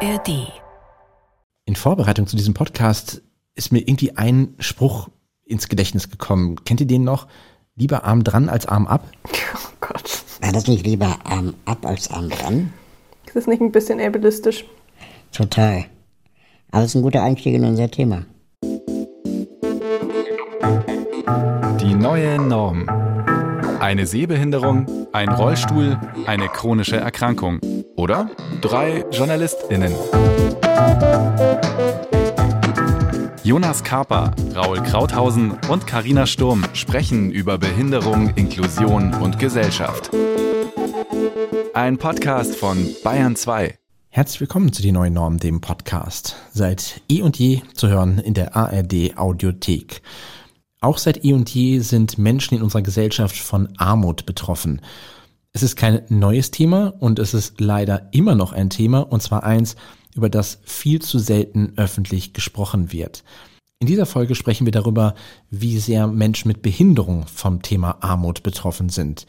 ARD. In Vorbereitung zu diesem Podcast ist mir irgendwie ein Spruch ins Gedächtnis gekommen. Kennt ihr den noch? Lieber Arm dran als Arm ab? Oh Gott. War das nicht lieber Arm ab als Arm dran? Ist das nicht ein bisschen ableistisch? Total. Aber es ist ein guter Einstieg in unser Thema. Die neue Norm. Eine Sehbehinderung, ein Rollstuhl, eine chronische Erkrankung oder drei JournalistInnen. Jonas Kaper, Raul Krauthausen und Karina Sturm sprechen über Behinderung, Inklusion und Gesellschaft. Ein Podcast von Bayern 2. Herzlich willkommen zu Die Neue Norm, dem Podcast. Seit eh und je zu hören in der ARD Audiothek. Auch seit eh und je sind Menschen in unserer Gesellschaft von Armut betroffen. Es ist kein neues Thema und es ist leider immer noch ein Thema, und zwar eins, über das viel zu selten öffentlich gesprochen wird. In dieser Folge sprechen wir darüber, wie sehr Menschen mit Behinderung vom Thema Armut betroffen sind.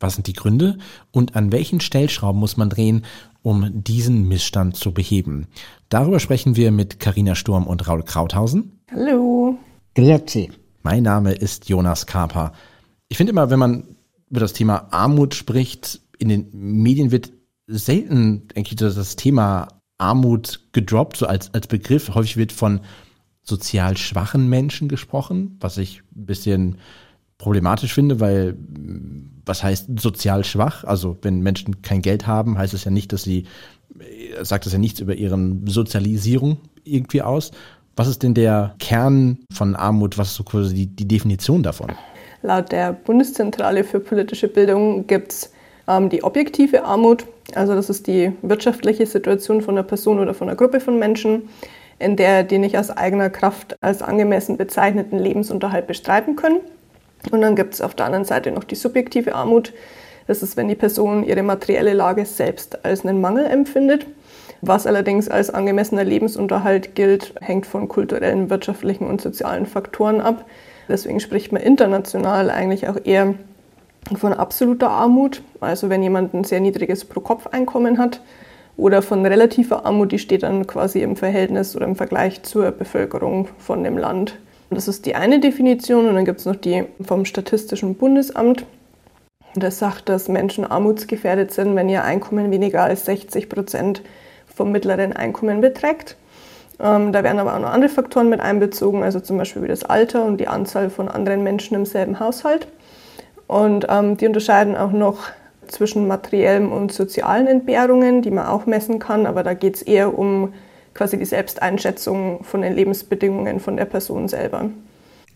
Was sind die Gründe und an welchen Stellschrauben muss man drehen, um diesen Missstand zu beheben? Darüber sprechen wir mit Karina Sturm und Raul Krauthausen. Hallo. Grüezi. Mein Name ist Jonas Kaper. Ich finde immer, wenn man über das Thema Armut spricht, in den Medien wird selten eigentlich das Thema Armut gedroppt, so als, als Begriff. Häufig wird von sozial schwachen Menschen gesprochen, was ich ein bisschen problematisch finde, weil was heißt sozial schwach? Also wenn Menschen kein Geld haben, heißt es ja nicht, dass sie, sagt es ja nichts über ihren Sozialisierung irgendwie aus. Was ist denn der Kern von Armut? Was ist so quasi die, die Definition davon? Laut der Bundeszentrale für politische Bildung gibt es ähm, die objektive Armut. Also das ist die wirtschaftliche Situation von einer Person oder von einer Gruppe von Menschen, in der die nicht aus eigener Kraft als angemessen bezeichneten Lebensunterhalt bestreiten können. Und dann gibt es auf der anderen Seite noch die subjektive Armut. Das ist, wenn die Person ihre materielle Lage selbst als einen Mangel empfindet. Was allerdings als angemessener Lebensunterhalt gilt, hängt von kulturellen, wirtschaftlichen und sozialen Faktoren ab. Deswegen spricht man international eigentlich auch eher von absoluter Armut, also wenn jemand ein sehr niedriges Pro-Kopf-Einkommen hat, oder von relativer Armut, die steht dann quasi im Verhältnis oder im Vergleich zur Bevölkerung von dem Land. Das ist die eine Definition und dann gibt es noch die vom Statistischen Bundesamt. Das sagt, dass Menschen armutsgefährdet sind, wenn ihr Einkommen weniger als 60 Prozent vom mittleren Einkommen beträgt. Ähm, da werden aber auch noch andere Faktoren mit einbezogen, also zum Beispiel wie das Alter und die Anzahl von anderen Menschen im selben Haushalt. Und ähm, die unterscheiden auch noch zwischen materiellen und sozialen Entbehrungen, die man auch messen kann, aber da geht es eher um quasi die Selbsteinschätzung von den Lebensbedingungen von der Person selber.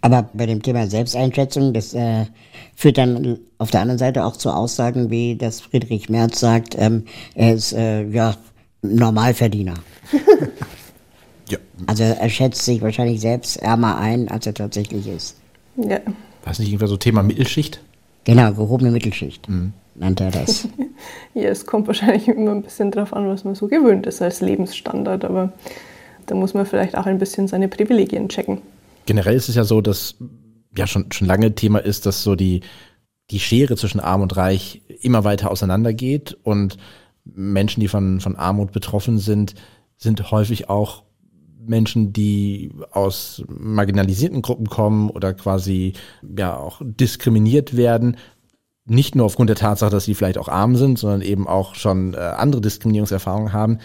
Aber bei dem Thema Selbsteinschätzung, das äh, führt dann auf der anderen Seite auch zu Aussagen, wie das Friedrich Merz sagt, ähm, er ist äh, ja Normalverdiener. Ja. Also er schätzt sich wahrscheinlich selbst ärmer ein, als er tatsächlich ist. Ja. War es nicht irgendwann so Thema Mittelschicht? Genau, gehobene Mittelschicht nannte er das. ja, es kommt wahrscheinlich immer ein bisschen drauf an, was man so gewöhnt ist als Lebensstandard, aber da muss man vielleicht auch ein bisschen seine Privilegien checken. Generell ist es ja so, dass ja schon, schon lange Thema ist, dass so die, die Schere zwischen Arm und Reich immer weiter auseinandergeht und Menschen, die von, von Armut betroffen sind, sind häufig auch Menschen, die aus marginalisierten Gruppen kommen oder quasi ja auch diskriminiert werden. Nicht nur aufgrund der Tatsache, dass sie vielleicht auch arm sind, sondern eben auch schon äh, andere Diskriminierungserfahrungen haben.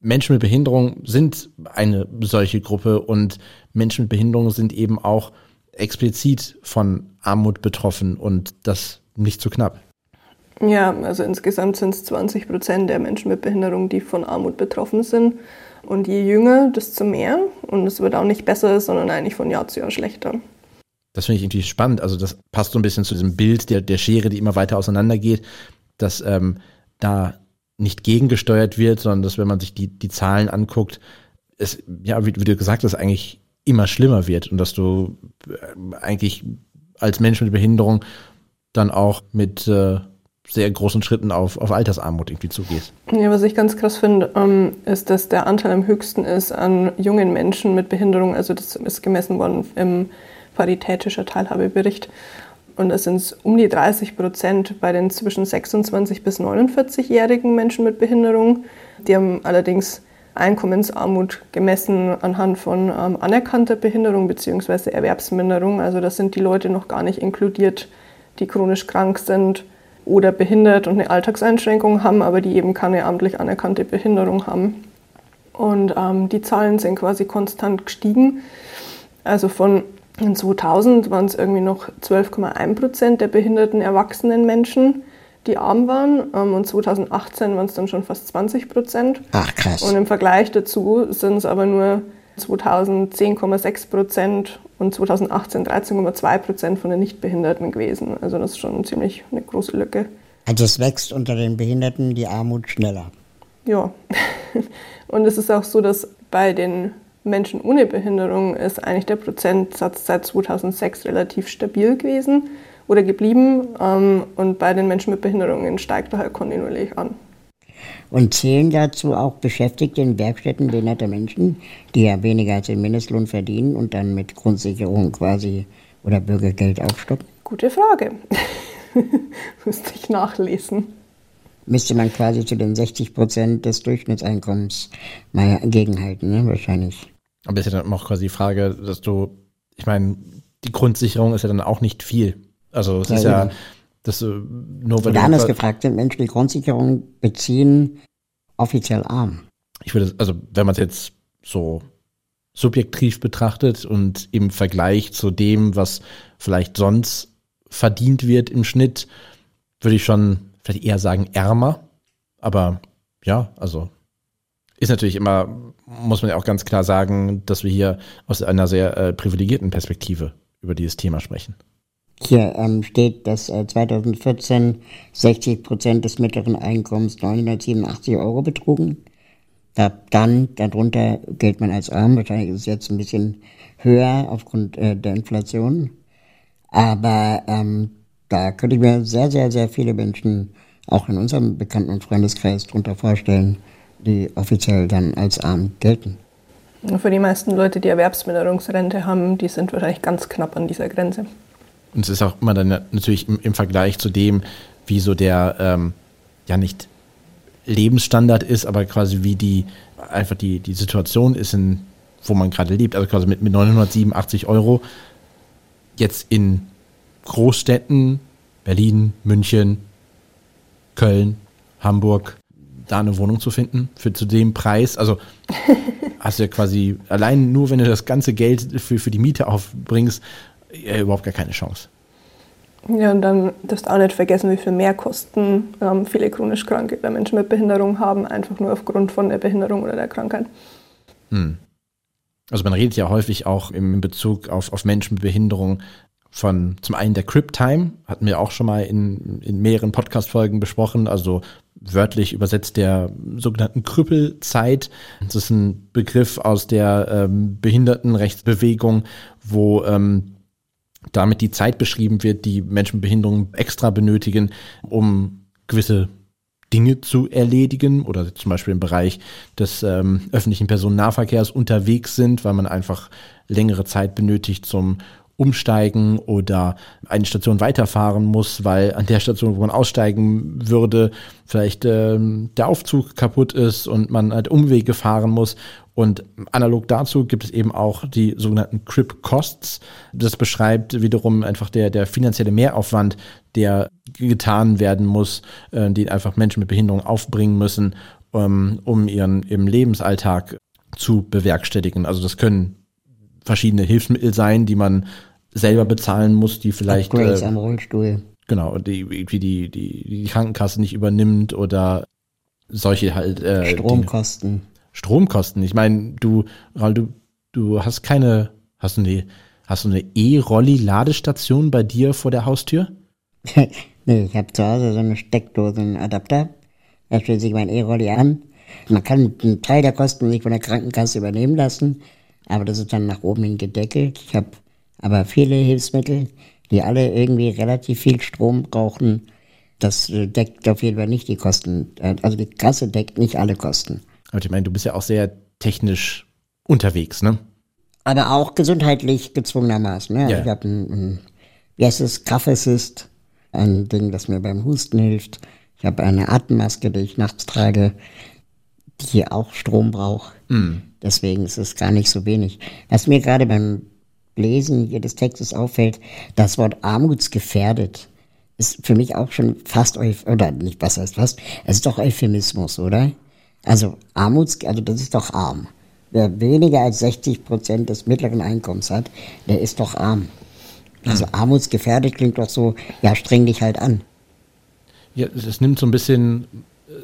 Menschen mit Behinderung sind eine solche Gruppe und Menschen mit Behinderung sind eben auch explizit von Armut betroffen und das nicht zu knapp. Ja, also insgesamt sind es 20 Prozent der Menschen mit Behinderung, die von Armut betroffen sind. Und je jünger, desto mehr. Und es wird auch nicht besser, sondern eigentlich von Jahr zu Jahr schlechter. Das finde ich irgendwie spannend. Also das passt so ein bisschen zu diesem Bild der, der Schere, die immer weiter auseinandergeht, dass ähm, da nicht gegengesteuert wird, sondern dass, wenn man sich die, die Zahlen anguckt, es, ja, wie, wie du gesagt hast, eigentlich immer schlimmer wird und dass du äh, eigentlich als Mensch mit Behinderung dann auch mit äh, sehr großen Schritten auf, auf Altersarmut irgendwie zugehst. Ja, was ich ganz krass finde, ähm, ist, dass der Anteil am höchsten ist an jungen Menschen mit Behinderung. Also das ist gemessen worden im Paritätischer Teilhabebericht. Und es sind um die 30 Prozent bei den zwischen 26 bis 49-jährigen Menschen mit Behinderung. Die haben allerdings Einkommensarmut gemessen anhand von ähm, anerkannter Behinderung bzw. Erwerbsminderung. Also das sind die Leute noch gar nicht inkludiert, die chronisch krank sind oder behindert und eine Alltagseinschränkung haben, aber die eben keine amtlich anerkannte Behinderung haben. Und ähm, die Zahlen sind quasi konstant gestiegen. Also von 2000 waren es irgendwie noch 12,1 Prozent der behinderten erwachsenen Menschen die arm waren. Ähm, und 2018 waren es dann schon fast 20 Prozent. Ach krass. Und im Vergleich dazu sind es aber nur 2010,6 Prozent und 2018 13,2 Prozent von den Nichtbehinderten gewesen. Also das ist schon ziemlich eine große Lücke. Also es wächst unter den Behinderten die Armut schneller. Ja. Und es ist auch so, dass bei den Menschen ohne Behinderung ist eigentlich der Prozentsatz seit 2006 relativ stabil gewesen oder geblieben. Ähm, und bei den Menschen mit Behinderungen steigt er halt kontinuierlich an. Und zählen dazu auch Beschäftigte in Werkstätten behinderter Menschen, die ja weniger als den Mindestlohn verdienen und dann mit Grundsicherung quasi oder Bürgergeld aufstocken? Gute Frage. Müsste ich nachlesen. Müsste man quasi zu den 60 Prozent des Durchschnittseinkommens mal gegenhalten, ne? wahrscheinlich. Aber ist ja dann auch quasi die Frage, dass du, ich meine, die Grundsicherung ist ja dann auch nicht viel. Also es ja, ist ja, eben. Das äh, Oder anders gefragt, sind Menschen, die Grundsicherung beziehen, offiziell arm? Ich würde, also wenn man es jetzt so subjektiv betrachtet und im Vergleich zu dem, was vielleicht sonst verdient wird im Schnitt, würde ich schon vielleicht eher sagen ärmer. Aber ja, also ist natürlich immer, muss man ja auch ganz klar sagen, dass wir hier aus einer sehr äh, privilegierten Perspektive über dieses Thema sprechen. Hier ähm, steht, dass äh, 2014 60 Prozent des mittleren Einkommens 987 Euro betrugen. Da, dann, darunter gilt man als arm. Wahrscheinlich ist es jetzt ein bisschen höher aufgrund äh, der Inflation. Aber ähm, da könnte ich mir sehr, sehr, sehr viele Menschen auch in unserem Bekannten- und Freundeskreis darunter vorstellen, die offiziell dann als arm gelten. Für die meisten Leute, die Erwerbsminderungsrente haben, die sind wahrscheinlich ganz knapp an dieser Grenze. Und es ist auch immer dann natürlich im, im Vergleich zu dem, wie so der, ähm, ja nicht Lebensstandard ist, aber quasi wie die, einfach die, die Situation ist, in, wo man gerade lebt. Also quasi mit, mit 987 Euro jetzt in Großstädten, Berlin, München, Köln, Hamburg, da eine Wohnung zu finden für zu dem Preis. Also hast du ja quasi allein nur, wenn du das ganze Geld für, für die Miete aufbringst, ja, überhaupt gar keine Chance. Ja, und dann darfst du auch nicht vergessen, wie viel Mehrkosten ähm, viele chronisch Kranke oder Menschen mit Behinderung haben, einfach nur aufgrund von der Behinderung oder der Krankheit. Hm. Also man redet ja häufig auch im Bezug auf, auf Menschen mit Behinderung von zum einen der Crip Time, hatten wir auch schon mal in, in mehreren Podcast-Folgen besprochen, also wörtlich übersetzt der sogenannten Krüppelzeit. Das ist ein Begriff aus der ähm, Behindertenrechtsbewegung, wo ähm, damit die Zeit beschrieben wird, die Menschen mit Behinderung extra benötigen, um gewisse Dinge zu erledigen oder zum Beispiel im Bereich des ähm, öffentlichen Personennahverkehrs unterwegs sind, weil man einfach längere Zeit benötigt zum umsteigen oder eine Station weiterfahren muss, weil an der Station, wo man aussteigen würde, vielleicht ähm, der Aufzug kaputt ist und man halt Umwege fahren muss. Und analog dazu gibt es eben auch die sogenannten Crip Costs. Das beschreibt wiederum einfach der, der finanzielle Mehraufwand, der getan werden muss, äh, den einfach Menschen mit Behinderung aufbringen müssen, ähm, um ihren im Lebensalltag zu bewerkstelligen. Also das können verschiedene Hilfsmittel sein, die man selber bezahlen muss, die vielleicht. Upgrades äh, am Rollstuhl. Genau, die, die, die, die Krankenkasse nicht übernimmt oder solche halt. Äh, Stromkosten. Dinge. Stromkosten. Ich meine, du, Raul, du, du hast keine, hast du eine, hast du eine E-Rolli-Ladestation bei dir vor der Haustür? nee, ich habe zu Hause so eine Steckdosenadapter. Da stellt sich mein E-Rolli an. Man kann einen Teil der Kosten sich von der Krankenkasse übernehmen lassen, aber das ist dann nach oben hin gedeckelt. Ich habe aber viele Hilfsmittel, die alle irgendwie relativ viel Strom brauchen, das äh, deckt auf jeden Fall nicht die Kosten. Äh, also die Kasse deckt nicht alle Kosten. Aber ich meine, du bist ja auch sehr technisch unterwegs, ne? Aber auch gesundheitlich gezwungenermaßen. Ne? Ja. Ich habe ein, ein, wie heißt es, Kaffeesist, ein Ding, das mir beim Husten hilft. Ich habe eine Atemmaske, die ich nachts trage. die auch Strom braucht. Mhm. Deswegen ist es gar nicht so wenig. Was mir gerade beim Lesen hier des Textes auffällt, das Wort armutsgefährdet ist für mich auch schon fast, oder nicht was heißt fast, es ist doch Euphemismus, oder? Also Armuts, also das ist doch arm. Wer weniger als 60 Prozent des mittleren Einkommens hat, der ist doch arm. Also armutsgefährdet klingt doch so, ja, streng dich halt an. Ja, es nimmt so ein bisschen,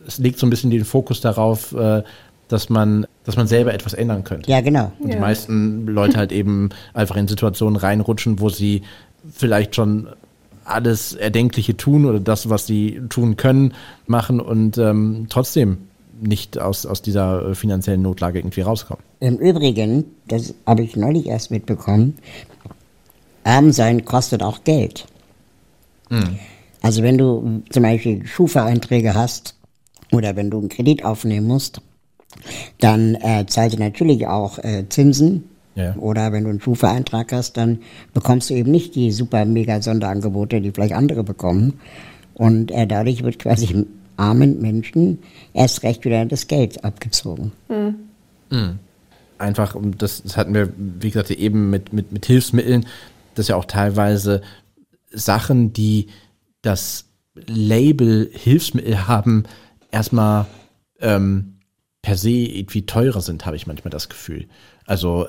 es legt so ein bisschen den Fokus darauf, äh, dass man, dass man selber etwas ändern könnte. Ja, genau. Und ja. die meisten Leute halt eben einfach in Situationen reinrutschen, wo sie vielleicht schon alles Erdenkliche tun oder das, was sie tun können, machen und ähm, trotzdem nicht aus, aus dieser finanziellen Notlage irgendwie rauskommen. Im Übrigen, das habe ich neulich erst mitbekommen, arm sein kostet auch Geld. Mhm. Also wenn du zum Beispiel Schufa-Einträge hast oder wenn du einen Kredit aufnehmen musst, dann äh, zahlst du natürlich auch äh, Zinsen. Ja. Oder wenn du einen Schufa-Eintrag hast, dann bekommst du eben nicht die super mega Sonderangebote, die vielleicht andere bekommen. Und äh, dadurch wird quasi armen Menschen erst recht wieder das Geld abgezogen. Mhm. Mhm. Einfach, das, das hatten wir, wie gesagt, eben mit, mit, mit Hilfsmitteln, das ja auch teilweise Sachen, die das Label Hilfsmittel haben, erstmal ähm, per se irgendwie teurer sind, habe ich manchmal das Gefühl. Also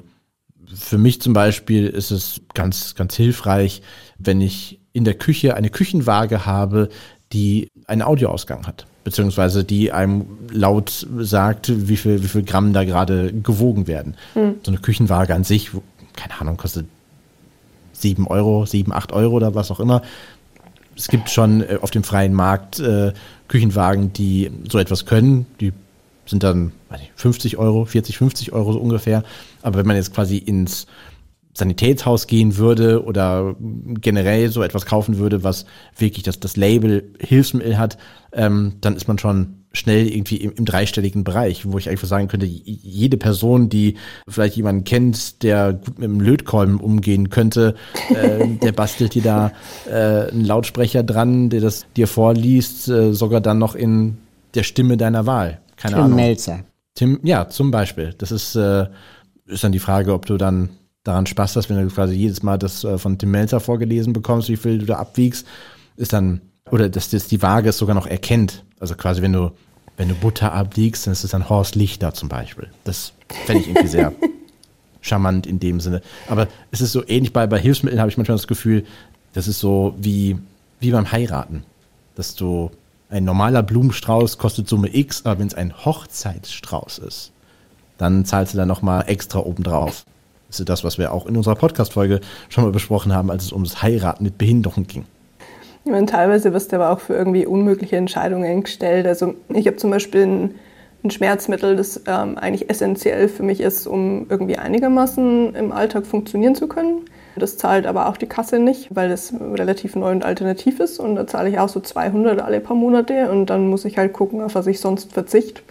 für mich zum Beispiel ist es ganz, ganz hilfreich, wenn ich in der Küche eine Küchenwaage habe, die einen Audioausgang hat, beziehungsweise die einem laut sagt, wie viel, wie viel Gramm da gerade gewogen werden. Mhm. So eine Küchenwaage an sich, keine Ahnung, kostet sieben Euro, sieben, acht Euro oder was auch immer. Es gibt schon äh, auf dem freien Markt äh, Küchenwagen, die so etwas können. Die sind dann nicht, 50 Euro, 40, 50 Euro so ungefähr. Aber wenn man jetzt quasi ins Sanitätshaus gehen würde oder generell so etwas kaufen würde, was wirklich das, das Label Hilfsmittel hat, ähm, dann ist man schon schnell irgendwie im, im dreistelligen Bereich, wo ich einfach sagen könnte, jede Person, die vielleicht jemanden kennt, der gut mit dem Lötkolben umgehen könnte, äh, der bastelt dir da äh, einen Lautsprecher dran, der das dir vorliest, äh, sogar dann noch in der Stimme deiner Wahl. Keine Tim Ahnung. Melzer. Tim, ja, zum Beispiel. Das ist, äh, ist dann die Frage, ob du dann daran Spaß hast, wenn du quasi jedes Mal das äh, von Tim Melzer vorgelesen bekommst, wie viel du da abwiegst, ist dann, oder dass das die Waage es sogar noch erkennt. Also quasi, wenn du, wenn du Butter abwiegst, dann ist es dann Horst Lichter zum Beispiel. Das fände ich irgendwie sehr charmant in dem Sinne. Aber es ist so ähnlich bei, bei Hilfsmitteln, habe ich manchmal das Gefühl, das ist so wie, wie beim Heiraten. Dass du, ein normaler Blumenstrauß kostet Summe X, aber wenn es ein Hochzeitsstrauß ist, dann zahlst du da nochmal extra obendrauf. Das ist das, was wir auch in unserer Podcast-Folge schon mal besprochen haben, als es ums Heiraten mit Behinderung ging. Ich meine, teilweise wirst du aber auch für irgendwie unmögliche Entscheidungen gestellt. Also ich habe zum Beispiel ein, ein Schmerzmittel, das ähm, eigentlich essentiell für mich ist, um irgendwie einigermaßen im Alltag funktionieren zu können. Das zahlt aber auch die Kasse nicht, weil das relativ neu und alternativ ist. Und da zahle ich auch so 200 alle paar Monate und dann muss ich halt gucken, auf was ich sonst verzichte.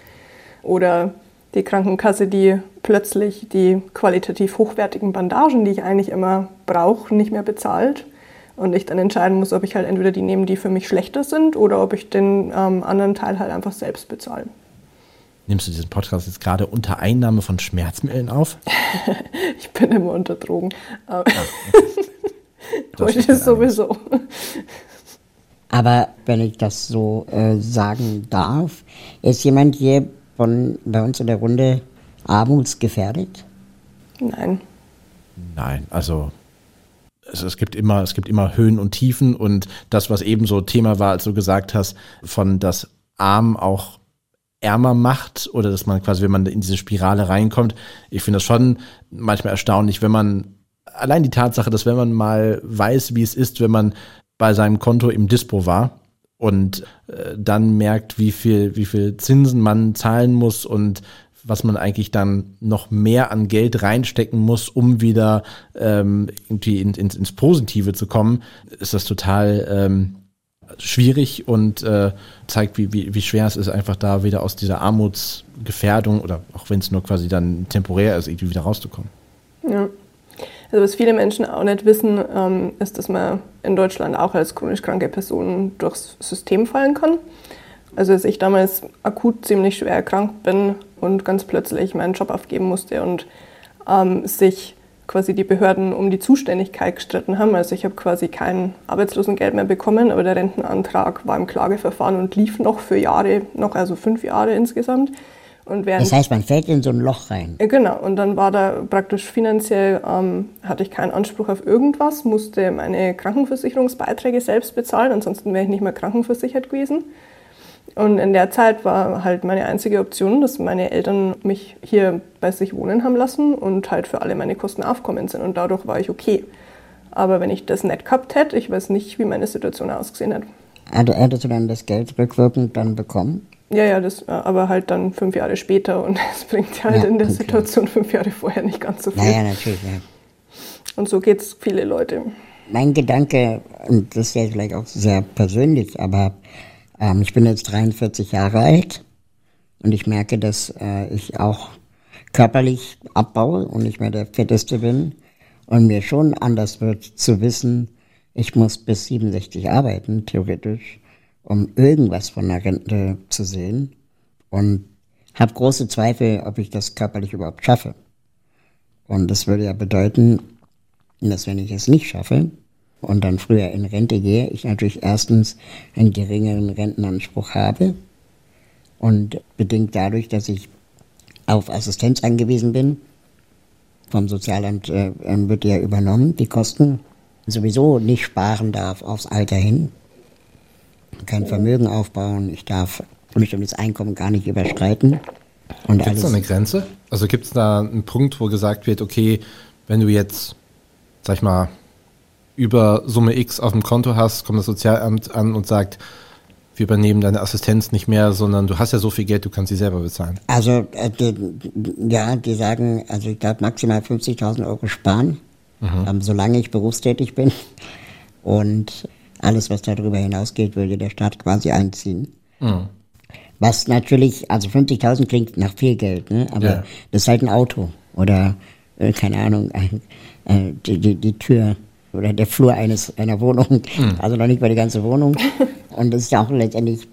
Oder die Krankenkasse, die plötzlich die qualitativ hochwertigen Bandagen, die ich eigentlich immer brauche, nicht mehr bezahlt. Und ich dann entscheiden muss, ob ich halt entweder die nehme, die für mich schlechter sind, oder ob ich den ähm, anderen Teil halt einfach selbst bezahle. Nimmst du diesen Podcast jetzt gerade unter Einnahme von Schmerzmitteln auf? ich bin immer unter Drogen. Ah. Heute sowieso. Aber wenn ich das so äh, sagen darf, ist jemand hier von bei uns in der Runde armutsgefährdet? Nein. Nein, also es, es, gibt immer, es gibt immer Höhen und Tiefen und das, was eben so Thema war, als du gesagt hast, von das Arm auch ärmer macht oder dass man quasi, wenn man in diese Spirale reinkommt, ich finde das schon manchmal erstaunlich, wenn man allein die Tatsache, dass wenn man mal weiß, wie es ist, wenn man bei seinem Konto im Dispo war und äh, dann merkt, wie viel, wie viel Zinsen man zahlen muss und was man eigentlich dann noch mehr an Geld reinstecken muss, um wieder ähm, irgendwie in, in, ins Positive zu kommen, ist das total ähm, schwierig und äh, zeigt, wie, wie, wie schwer es ist, einfach da wieder aus dieser Armutsgefährdung oder auch wenn es nur quasi dann temporär ist, irgendwie wieder rauszukommen. Ja. Also was viele Menschen auch nicht wissen, ähm, ist, dass man in Deutschland auch als chronisch kranke Person durchs System fallen kann. Also als ich damals akut ziemlich schwer erkrankt bin und ganz plötzlich meinen Job aufgeben musste und ähm, sich quasi die Behörden um die Zuständigkeit gestritten haben. Also ich habe quasi kein Arbeitslosengeld mehr bekommen, aber der Rentenantrag war im Klageverfahren und lief noch für Jahre, noch also fünf Jahre insgesamt. Und während, das heißt, man fällt in so ein Loch rein. Genau, und dann war da praktisch finanziell, ähm, hatte ich keinen Anspruch auf irgendwas, musste meine Krankenversicherungsbeiträge selbst bezahlen, ansonsten wäre ich nicht mehr krankenversichert gewesen. Und in der Zeit war halt meine einzige Option, dass meine Eltern mich hier bei sich wohnen haben lassen und halt für alle meine Kosten aufkommen sind. Und dadurch war ich okay. Aber wenn ich das nicht gehabt hätte, ich weiß nicht, wie meine Situation ausgesehen hätte. Also hättest du dann das Geld rückwirkend dann bekommen? Ja, ja, das, äh, aber halt dann fünf Jahre später und es bringt halt ja, in der okay. Situation fünf Jahre vorher nicht ganz so viel. Ja, ja natürlich, ja. Und so geht es viele Leute. Mein Gedanke, und das ist ja vielleicht auch sehr persönlich, aber ähm, ich bin jetzt 43 Jahre alt und ich merke, dass äh, ich auch körperlich abbaue und nicht mehr der Fetteste bin und mir schon anders wird zu wissen, ich muss bis 67 arbeiten, theoretisch, um irgendwas von der Rente zu sehen und habe große Zweifel, ob ich das körperlich überhaupt schaffe. Und das würde ja bedeuten, dass wenn ich es nicht schaffe, und dann früher in Rente gehe, ich natürlich erstens einen geringeren Rentenanspruch habe und bedingt dadurch, dass ich auf Assistenz angewiesen bin. Vom Sozialamt äh, wird ja übernommen, die Kosten sowieso nicht sparen darf aufs Alter hin. Kein Vermögen aufbauen, ich darf ein bestimmtes Einkommen gar nicht überschreiten. Gibt es da eine Grenze? Also gibt es da einen Punkt, wo gesagt wird, okay, wenn du jetzt, sag ich mal, über Summe X auf dem Konto hast, kommt das Sozialamt an und sagt, wir übernehmen deine Assistenz nicht mehr, sondern du hast ja so viel Geld, du kannst sie selber bezahlen. Also äh, die, ja, die sagen, also ich darf maximal 50.000 Euro sparen, mhm. ähm, solange ich berufstätig bin. Und alles, was darüber hinausgeht, würde der Staat quasi einziehen. Mhm. Was natürlich, also 50.000 klingt nach viel Geld, ne? aber ja. das ist halt ein Auto oder, äh, keine Ahnung, äh, die, die, die Tür oder der Flur eines, einer Wohnung, mhm. also noch nicht mal die ganze Wohnung. Und das ist ja auch letztendlich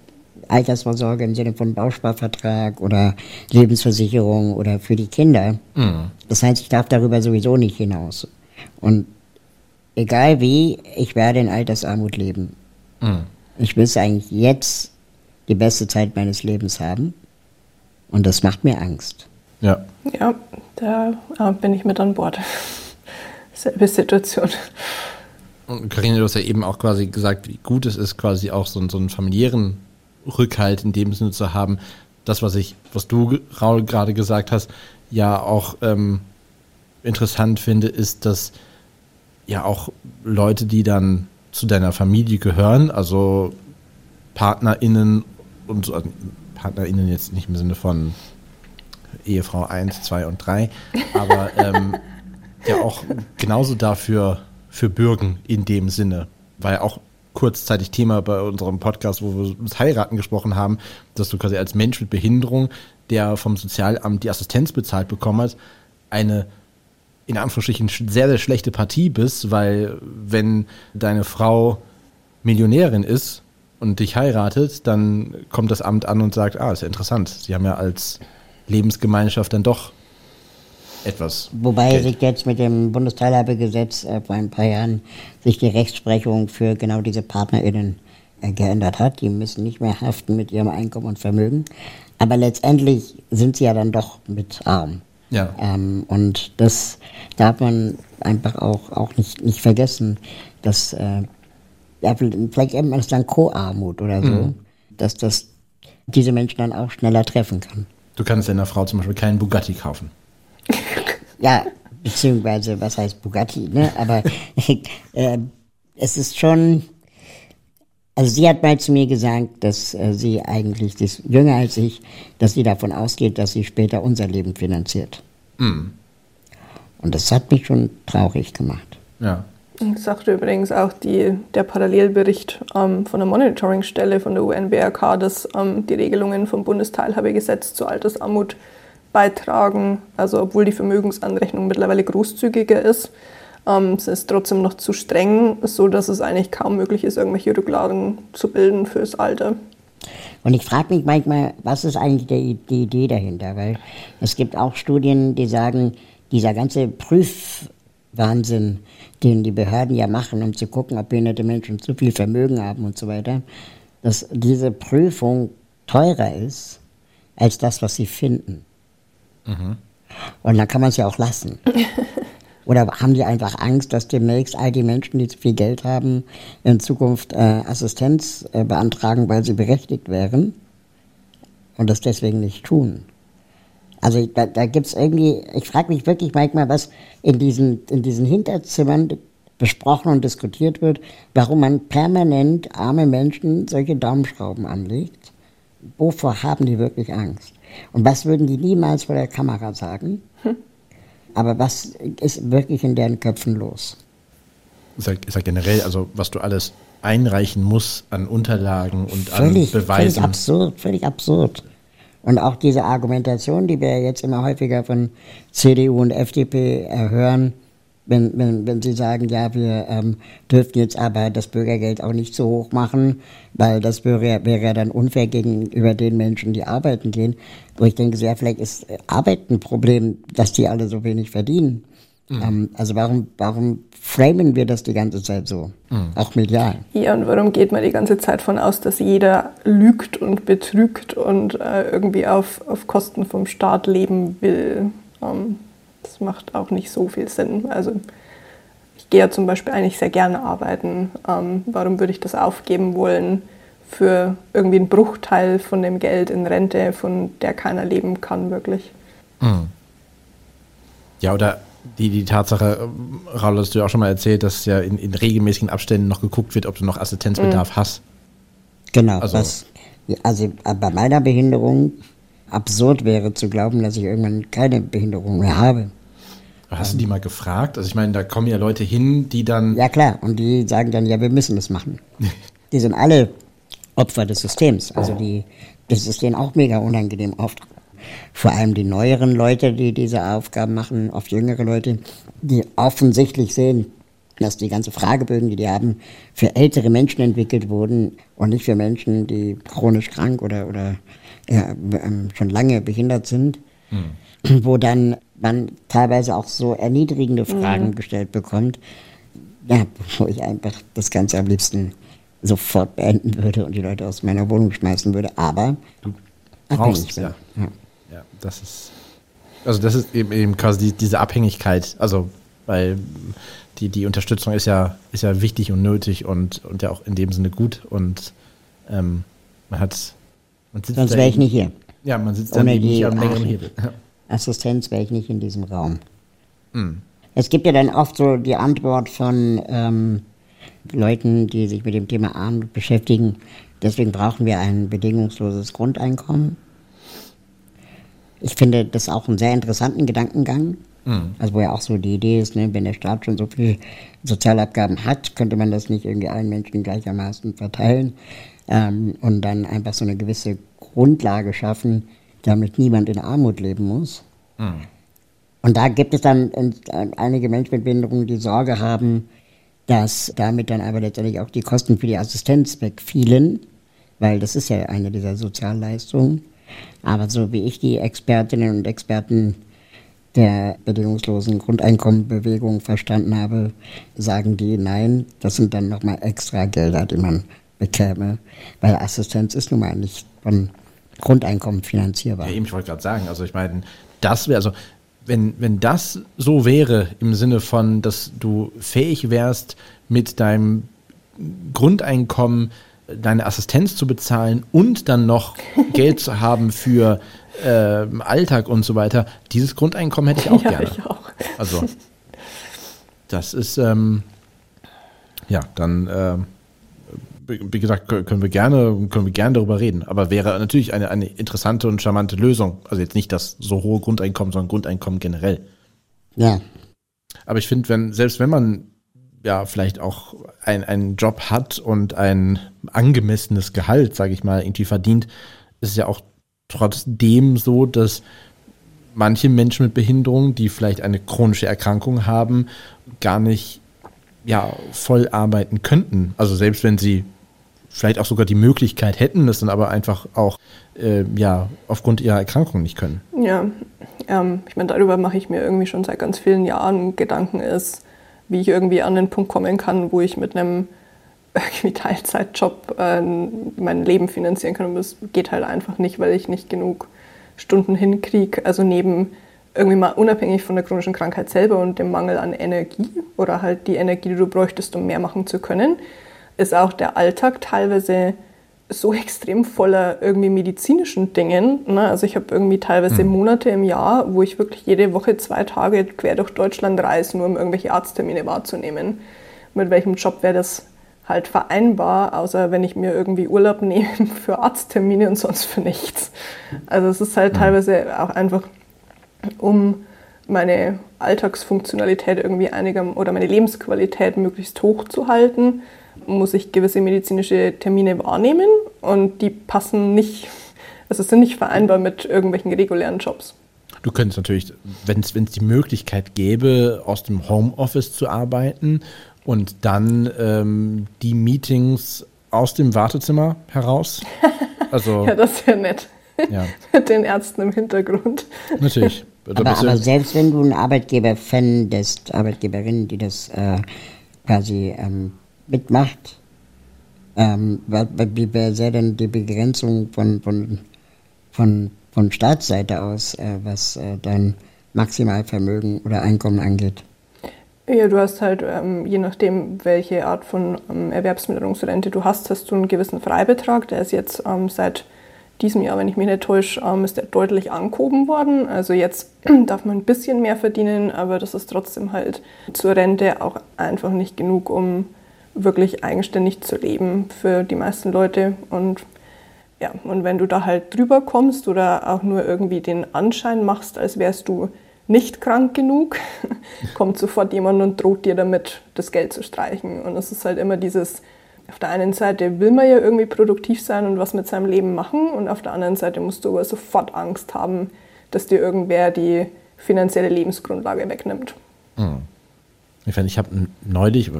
Altersvorsorge im Sinne von Bausparvertrag oder Lebensversicherung oder für die Kinder. Mhm. Das heißt, ich darf darüber sowieso nicht hinaus. Und egal wie, ich werde in Altersarmut leben. Mhm. Ich will eigentlich jetzt die beste Zeit meines Lebens haben. Und das macht mir Angst. Ja. Ja, da äh, bin ich mit an Bord selbe Situation. Und Karina, du hast ja eben auch quasi gesagt, wie gut es ist, quasi auch so, so einen familiären Rückhalt in dem Sinne zu haben. Das, was ich, was du, Raul, gerade gesagt hast, ja auch ähm, interessant finde, ist, dass ja auch Leute, die dann zu deiner Familie gehören, also PartnerInnen und also PartnerInnen jetzt nicht im Sinne von Ehefrau 1, 2 und 3, aber ähm, ja auch genauso dafür für bürgen in dem Sinne. War ja auch kurzzeitig Thema bei unserem Podcast, wo wir das Heiraten gesprochen haben, dass du quasi als Mensch mit Behinderung, der vom Sozialamt die Assistenz bezahlt bekommen hat, eine in Anführungsstrichen sehr, sehr schlechte Partie bist, weil wenn deine Frau Millionärin ist und dich heiratet, dann kommt das Amt an und sagt, ah, ist ja interessant, sie haben ja als Lebensgemeinschaft dann doch etwas. Wobei Geld. sich jetzt mit dem Bundesteilhabegesetz äh, vor ein paar Jahren sich die Rechtsprechung für genau diese PartnerInnen äh, geändert hat. Die müssen nicht mehr haften mit ihrem Einkommen und Vermögen. Aber letztendlich sind sie ja dann doch mit arm. Ja. Ähm, und das darf man einfach auch, auch nicht, nicht vergessen, dass äh, ja, vielleicht nennt man es dann Co-Armut oder so, mhm. dass das diese Menschen dann auch schneller treffen kann. Du kannst deiner Frau zum Beispiel keinen Bugatti kaufen. Ja, beziehungsweise, was heißt Bugatti, ne? Aber äh, es ist schon. Also sie hat mal zu mir gesagt, dass äh, sie eigentlich, die ist jünger als ich, dass sie davon ausgeht, dass sie später unser Leben finanziert. Mm. Und das hat mich schon traurig gemacht. Ja. Das sagte übrigens auch die, der Parallelbericht ähm, von der Monitoringstelle von der UNBRK, dass ähm, die Regelungen vom Bundesteilhabegesetz zur Altersarmut beitragen. Also obwohl die Vermögensanrechnung mittlerweile großzügiger ist, ähm, es ist trotzdem noch zu streng, so dass es eigentlich kaum möglich ist, irgendwelche Rücklagen zu bilden fürs Alter. Und ich frage mich manchmal, was ist eigentlich die, die Idee dahinter? Weil es gibt auch Studien, die sagen, dieser ganze Prüfwahnsinn, den die Behörden ja machen, um zu gucken, ob behinderte Menschen zu viel Vermögen haben und so weiter, dass diese Prüfung teurer ist als das, was sie finden. Mhm. Und dann kann man es ja auch lassen. Oder haben die einfach Angst, dass demnächst all die Menschen, die zu viel Geld haben, in Zukunft äh, Assistenz äh, beantragen, weil sie berechtigt wären und das deswegen nicht tun? Also da, da gibt es irgendwie, ich frage mich wirklich manchmal, was in diesen, in diesen Hinterzimmern besprochen und diskutiert wird, warum man permanent arme Menschen solche Daumenschrauben anlegt. Wovor haben die wirklich Angst? Und was würden die niemals vor der Kamera sagen? Hm. Aber was ist wirklich in deren Köpfen los? Ist ja, ist ja generell, also was du alles einreichen musst an Unterlagen und völlig, an Beweisen. Völlig absurd, völlig absurd. Und auch diese Argumentation, die wir jetzt immer häufiger von CDU und FDP hören, wenn, wenn, wenn Sie sagen, ja, wir ähm, dürften jetzt aber das Bürgergeld auch nicht so hoch machen, weil das wäre, wäre ja dann unfair gegenüber den Menschen, die arbeiten gehen. Wo ich denke, ja, vielleicht ist Arbeit ein Problem, dass die alle so wenig verdienen. Mhm. Ähm, also warum, warum framen wir das die ganze Zeit so? Mhm. Auch medial. Ja, und warum geht man die ganze Zeit von aus, dass jeder lügt und betrügt und äh, irgendwie auf, auf Kosten vom Staat leben will? Ähm, das macht auch nicht so viel Sinn. Also ich gehe ja zum Beispiel eigentlich sehr gerne arbeiten. Ähm, warum würde ich das aufgeben wollen für irgendwie einen Bruchteil von dem Geld in Rente, von der keiner leben kann, wirklich? Mhm. Ja, oder die, die Tatsache, Raul, hast du ja auch schon mal erzählt, dass ja in, in regelmäßigen Abständen noch geguckt wird, ob du noch Assistenzbedarf mhm. hast. Genau, also, was, also bei meiner Behinderung absurd wäre zu glauben, dass ich irgendwann keine Behinderung mehr habe. Hast du die mal gefragt? Also ich meine, da kommen ja Leute hin, die dann. Ja klar, und die sagen dann, ja, wir müssen das machen. die sind alle Opfer des Systems. Also die, das ist denen auch mega unangenehm oft. Vor allem die neueren Leute, die diese Aufgaben machen, oft jüngere Leute, die offensichtlich sehen, dass die ganze Fragebögen, die die haben, für ältere Menschen entwickelt wurden und nicht für Menschen, die chronisch krank oder, oder ja, ähm, schon lange behindert sind, mhm. wo dann man teilweise auch so erniedrigende Fragen mhm. gestellt bekommt, ja, wo ich einfach das Ganze am liebsten sofort beenden würde und die Leute aus meiner Wohnung schmeißen würde, aber du brauchst ja. ja. ja. das ist also das ist eben, eben quasi die, diese Abhängigkeit, also weil die, die Unterstützung ist ja, ist ja wichtig und nötig und, und ja auch in dem Sinne gut und ähm, man hat Sonst wäre ich nicht hier. Ja, man sitzt dann eben nicht am längeren Hebel. Assistenz wäre ich nicht in diesem Raum. Mhm. Es gibt ja dann oft so die Antwort von ähm, Leuten, die sich mit dem Thema Armut beschäftigen, deswegen brauchen wir ein bedingungsloses Grundeinkommen. Ich finde das auch einen sehr interessanten Gedankengang. Mhm. Also wo ja auch so die Idee ist, ne, wenn der Staat schon so viel Sozialabgaben hat, könnte man das nicht irgendwie allen Menschen gleichermaßen verteilen ähm, und dann einfach so eine gewisse Grundlage schaffen, damit niemand in Armut leben muss. Mhm. Und da gibt es dann einige Menschen mit Behinderungen, die Sorge haben, dass damit dann aber letztendlich auch die Kosten für die Assistenz wegfielen, weil das ist ja eine dieser Sozialleistungen. Aber so wie ich die Expertinnen und Experten der bedingungslosen Grundeinkommenbewegung verstanden habe, sagen die, nein, das sind dann nochmal extra Gelder, die man bekäme, weil Assistenz ist nun mal nicht von Grundeinkommen finanzierbar. Ja, eben, ich wollte gerade sagen, also ich meine, das wäre, also wenn, wenn das so wäre, im Sinne von, dass du fähig wärst, mit deinem Grundeinkommen deine Assistenz zu bezahlen und dann noch Geld zu haben für äh, Alltag und so weiter, dieses Grundeinkommen hätte ich auch ja, gerne. Ich auch. Also, das ist, ähm, ja, dann. Äh, wie gesagt, können wir gerne, können wir gerne darüber reden. Aber wäre natürlich eine, eine interessante und charmante Lösung. Also jetzt nicht das so hohe Grundeinkommen, sondern Grundeinkommen generell. Ja. Aber ich finde, wenn, selbst wenn man ja vielleicht auch ein, einen Job hat und ein angemessenes Gehalt, sage ich mal, irgendwie verdient, ist es ja auch trotzdem so, dass manche Menschen mit Behinderung, die vielleicht eine chronische Erkrankung haben, gar nicht ja, voll arbeiten könnten. Also selbst wenn sie vielleicht auch sogar die Möglichkeit hätten, das dann aber einfach auch äh, ja, aufgrund ihrer Erkrankung nicht können. Ja, ähm, ich meine, darüber mache ich mir irgendwie schon seit ganz vielen Jahren Gedanken ist, wie ich irgendwie an den Punkt kommen kann, wo ich mit einem irgendwie Teilzeitjob äh, mein Leben finanzieren kann. Und das geht halt einfach nicht, weil ich nicht genug Stunden hinkriege. Also neben irgendwie mal unabhängig von der chronischen Krankheit selber und dem Mangel an Energie oder halt die Energie, die du bräuchtest, um mehr machen zu können, ist auch der Alltag teilweise so extrem voller irgendwie medizinischen Dingen. Ne? Also ich habe irgendwie teilweise mhm. Monate im Jahr, wo ich wirklich jede Woche zwei Tage quer durch Deutschland reise, nur um irgendwelche Arzttermine wahrzunehmen. Mit welchem Job wäre das halt vereinbar, außer wenn ich mir irgendwie Urlaub nehme für Arzttermine und sonst für nichts. Also es ist halt mhm. teilweise auch einfach, um meine Alltagsfunktionalität irgendwie einiger oder meine Lebensqualität möglichst hoch zu halten, muss ich gewisse medizinische Termine wahrnehmen und die passen nicht, also sind nicht vereinbar mit irgendwelchen regulären Jobs. Du könntest natürlich, wenn es die Möglichkeit gäbe, aus dem Homeoffice zu arbeiten und dann ähm, die Meetings aus dem Wartezimmer heraus. Also, ja, das wäre nett. Ja. Mit den Ärzten im Hintergrund. Natürlich. Aber, aber, selbst wenn du einen Arbeitgeber fändest, Arbeitgeberin, die das äh, quasi ähm, mitmacht, ähm, wie wäre denn die Begrenzung von, von, von, von Staatsseite aus, äh, was äh, dein Maximalvermögen oder Einkommen angeht? Ja, du hast halt, ähm, je nachdem, welche Art von ähm, Erwerbsminderungsrente du hast, hast du einen gewissen Freibetrag. Der ist jetzt ähm, seit diesem Jahr, wenn ich mich nicht täusche, ähm, ist der deutlich angehoben worden. Also jetzt darf man ein bisschen mehr verdienen, aber das ist trotzdem halt zur Rente auch einfach nicht genug, um wirklich eigenständig zu leben für die meisten Leute. Und ja, und wenn du da halt drüber kommst oder auch nur irgendwie den Anschein machst, als wärst du nicht krank genug, kommt sofort jemand und droht dir damit, das Geld zu streichen. Und es ist halt immer dieses, auf der einen Seite will man ja irgendwie produktiv sein und was mit seinem Leben machen und auf der anderen Seite musst du aber sofort Angst haben, dass dir irgendwer die finanzielle Lebensgrundlage wegnimmt. Hm. Ich, ich habe neulich,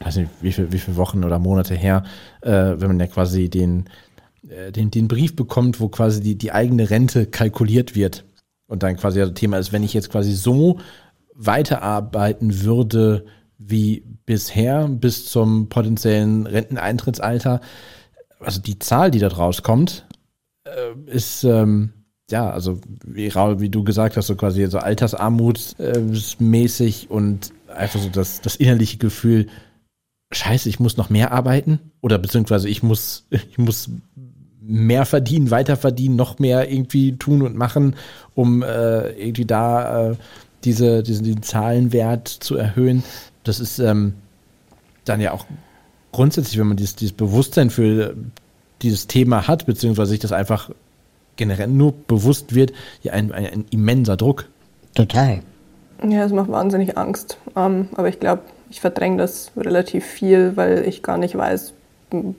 weiß nicht, wie, viel, wie viele Wochen oder Monate her, äh, wenn man ja quasi den, äh, den, den Brief bekommt, wo quasi die, die eigene Rente kalkuliert wird. Und dann quasi das Thema ist, wenn ich jetzt quasi so weiterarbeiten würde wie bisher bis zum potenziellen Renteneintrittsalter, also die Zahl, die da rauskommt, äh, ist ähm, ja, also wie wie du gesagt hast, so quasi so Altersarmut äh, mäßig und einfach so das, das innerliche Gefühl, scheiße, ich muss noch mehr arbeiten oder beziehungsweise ich muss, ich muss mehr verdienen, weiter verdienen, noch mehr irgendwie tun und machen, um äh, irgendwie da äh, diese, diesen, den Zahlenwert zu erhöhen. Das ist ähm, dann ja auch grundsätzlich, wenn man dieses, dieses Bewusstsein für dieses Thema hat, beziehungsweise sich das einfach generell nur bewusst wird, ja ein, ein, ein immenser Druck. Total. Ja, es macht wahnsinnig Angst. Ähm, aber ich glaube, ich verdränge das relativ viel, weil ich gar nicht weiß,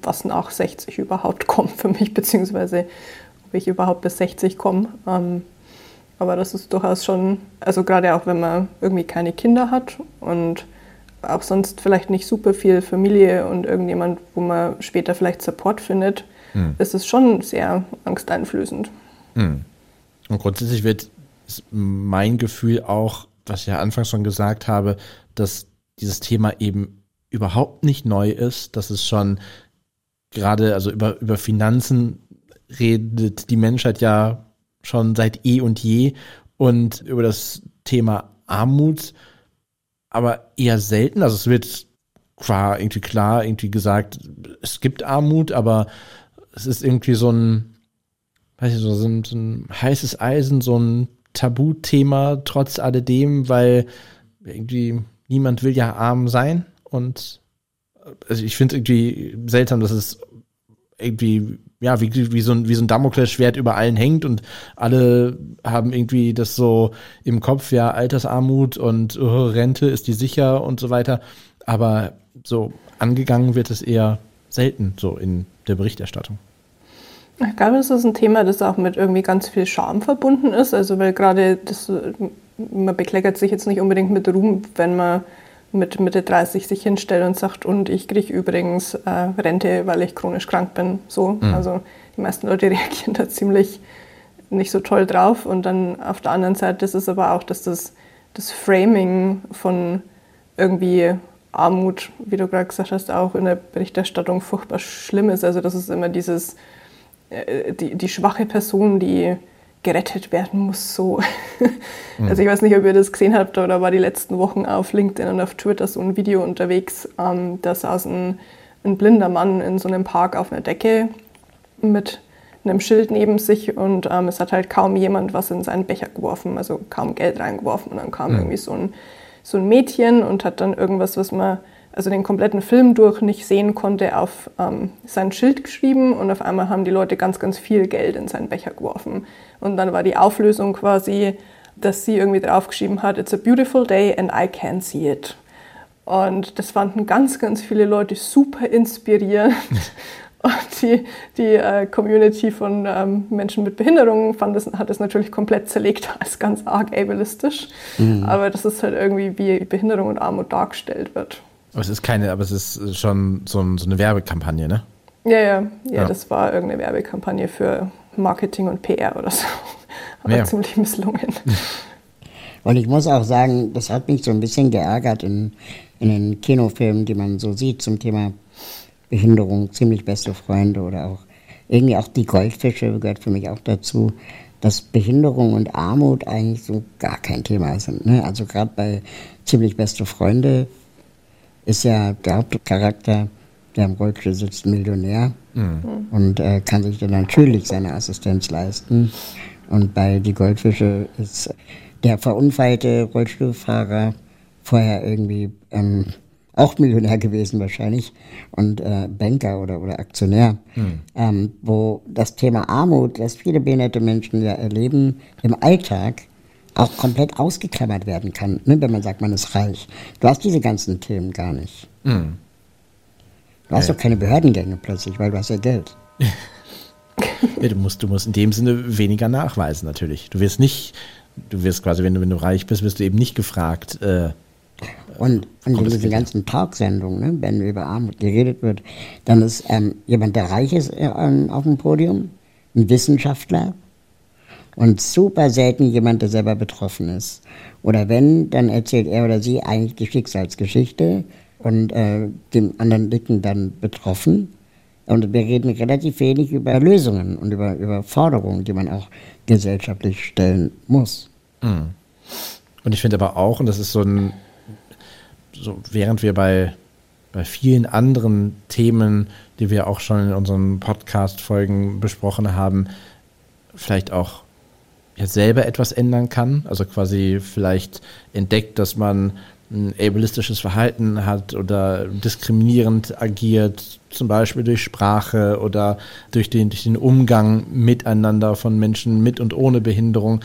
was nach 60 überhaupt kommt für mich, beziehungsweise ob ich überhaupt bis 60 komme. Ähm, aber das ist durchaus schon, also gerade auch wenn man irgendwie keine Kinder hat und auch sonst vielleicht nicht super viel Familie und irgendjemand, wo man später vielleicht Support findet, hm. ist es schon sehr angsteinflößend. Hm. Und grundsätzlich wird mein Gefühl auch, was ich ja anfangs schon gesagt habe, dass dieses Thema eben überhaupt nicht neu ist, dass es schon gerade, also über, über Finanzen redet die Menschheit ja schon seit eh und je und über das Thema Armut aber eher selten. Also es wird zwar irgendwie klar irgendwie gesagt, es gibt Armut, aber es ist irgendwie so ein, weiß ich so, so ein, so ein heißes Eisen, so ein Tabuthema trotz alledem, weil irgendwie niemand will ja arm sein und also ich finde es irgendwie seltsam, dass es irgendwie ja, wie, wie, so ein, wie so ein Damoklesschwert über allen hängt und alle haben irgendwie das so im Kopf, ja, Altersarmut und uh, Rente ist die sicher und so weiter. Aber so angegangen wird es eher selten so in der Berichterstattung. Ich glaube, das ist ein Thema, das auch mit irgendwie ganz viel Scham verbunden ist. Also, weil gerade das, man bekleckert sich jetzt nicht unbedingt mit Ruhm, wenn man mit Mitte 30 sich hinstellt und sagt, und ich kriege übrigens äh, Rente, weil ich chronisch krank bin. So, mhm. also die meisten Leute reagieren da ziemlich nicht so toll drauf. Und dann auf der anderen Seite ist es aber auch, dass das, das Framing von irgendwie Armut, wie du gerade gesagt hast, auch in der Berichterstattung furchtbar schlimm ist. Also das ist immer dieses, äh, die, die schwache Person, die gerettet werden muss. So. Also ich weiß nicht, ob ihr das gesehen habt, aber da war die letzten Wochen auf LinkedIn und auf Twitter so ein Video unterwegs. Ähm, da saß ein, ein blinder Mann in so einem Park auf einer Decke mit einem Schild neben sich und ähm, es hat halt kaum jemand was in seinen Becher geworfen, also kaum Geld reingeworfen. Und dann kam mhm. irgendwie so ein, so ein Mädchen und hat dann irgendwas, was man also den kompletten Film durch nicht sehen konnte, auf ähm, sein Schild geschrieben und auf einmal haben die Leute ganz, ganz viel Geld in seinen Becher geworfen. Und dann war die Auflösung quasi, dass sie irgendwie draufgeschrieben hat, It's a beautiful day and I can see it. Und das fanden ganz, ganz viele Leute super inspirierend. Und die, die äh, Community von ähm, Menschen mit Behinderungen fand das, hat das natürlich komplett zerlegt als ganz arg ableistisch. Mhm. Aber das ist halt irgendwie, wie Behinderung und Armut dargestellt wird. Aber es ist keine, aber es ist schon so, ein, so eine Werbekampagne, ne? Ja, ja, ja, ja, das war irgendeine Werbekampagne für Marketing und PR oder so. Aber ja. ziemlich misslungen. Und ich muss auch sagen, das hat mich so ein bisschen geärgert in, in den Kinofilmen, die man so sieht zum Thema Behinderung, ziemlich beste Freunde oder auch irgendwie auch die Goldfische gehört für mich auch dazu, dass Behinderung und Armut eigentlich so gar kein Thema sind. Ne? Also gerade bei ziemlich beste Freunde ist ja der Hauptcharakter, der im Rollstuhl sitzt, Millionär mhm. und äh, kann sich dann natürlich seine Assistenz leisten. Und bei Die Goldfische ist der verunfallte Rollstuhlfahrer vorher irgendwie ähm, auch Millionär gewesen wahrscheinlich und äh, Banker oder, oder Aktionär, mhm. ähm, wo das Thema Armut, das viele behinderte Menschen ja erleben im Alltag, auch komplett ausgeklammert werden kann, ne, wenn man sagt, man ist reich. Du hast diese ganzen Themen gar nicht. Mhm. Du hast ja. doch keine Behördengänge plötzlich, weil du hast ja Geld. ja, du, musst, du musst in dem Sinne weniger nachweisen natürlich. Du wirst nicht, du wirst quasi, wenn du, wenn du reich bist, wirst du eben nicht gefragt. Äh, und, und in diesen ganzen Talksendungen, ne, wenn über Armut geredet wird, dann ist ähm, jemand, der reich ist, äh, auf dem Podium, ein Wissenschaftler, und super selten jemand, der selber betroffen ist. Oder wenn, dann erzählt er oder sie eigentlich die Schicksalsgeschichte und äh, dem anderen Dicken dann betroffen. Und wir reden relativ wenig über Lösungen und über, über Forderungen, die man auch gesellschaftlich stellen muss. Mhm. Und ich finde aber auch, und das ist so ein, so während wir bei, bei vielen anderen Themen, die wir auch schon in unseren Podcast-Folgen besprochen haben, vielleicht auch ja selber etwas ändern kann. Also quasi vielleicht entdeckt, dass man ein ableistisches Verhalten hat oder diskriminierend agiert, zum Beispiel durch Sprache oder durch den, durch den Umgang miteinander von Menschen mit und ohne Behinderung,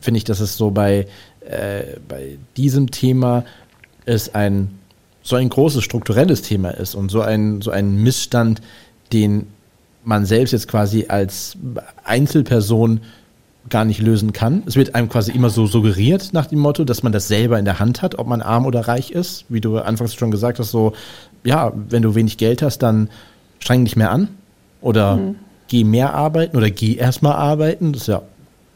finde ich, dass es so bei, äh, bei diesem Thema es ein so ein großes strukturelles Thema ist und so ein, so ein Missstand, den man selbst jetzt quasi als Einzelperson gar nicht lösen kann. Es wird einem quasi immer so suggeriert nach dem Motto, dass man das selber in der Hand hat, ob man arm oder reich ist. Wie du anfangs schon gesagt hast, so, ja, wenn du wenig Geld hast, dann streng dich mehr an oder mhm. geh mehr arbeiten oder geh erstmal arbeiten. Das ist ja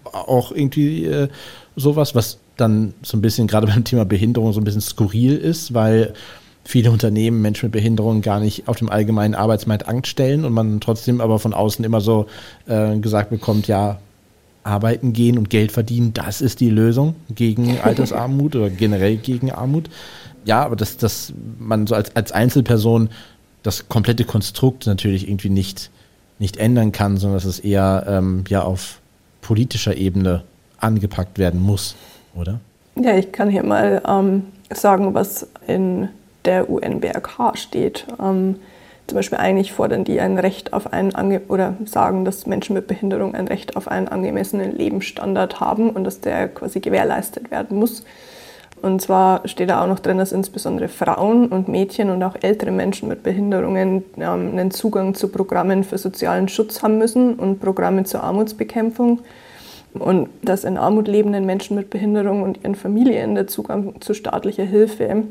auch irgendwie äh, sowas, was dann so ein bisschen gerade beim Thema Behinderung so ein bisschen skurril ist, weil viele Unternehmen Menschen mit Behinderung gar nicht auf dem allgemeinen Arbeitsmarkt Angst stellen und man trotzdem aber von außen immer so äh, gesagt bekommt, ja, arbeiten gehen und Geld verdienen, das ist die Lösung gegen Altersarmut oder generell gegen Armut. Ja, aber dass, dass man so als, als Einzelperson das komplette Konstrukt natürlich irgendwie nicht, nicht ändern kann, sondern dass es eher ähm, ja auf politischer Ebene angepackt werden muss, oder? Ja, ich kann hier mal ähm, sagen, was in der UNBRK steht. Ähm, zum Beispiel eigentlich fordern die ein Recht auf einen Ange oder sagen, dass Menschen mit Behinderung ein Recht auf einen angemessenen Lebensstandard haben und dass der quasi gewährleistet werden muss. Und zwar steht da auch noch drin, dass insbesondere Frauen und Mädchen und auch ältere Menschen mit Behinderungen ähm, einen Zugang zu Programmen für sozialen Schutz haben müssen und Programme zur Armutsbekämpfung. Und dass in Armut lebenden Menschen mit Behinderung und ihren Familien der Zugang zu staatlicher Hilfe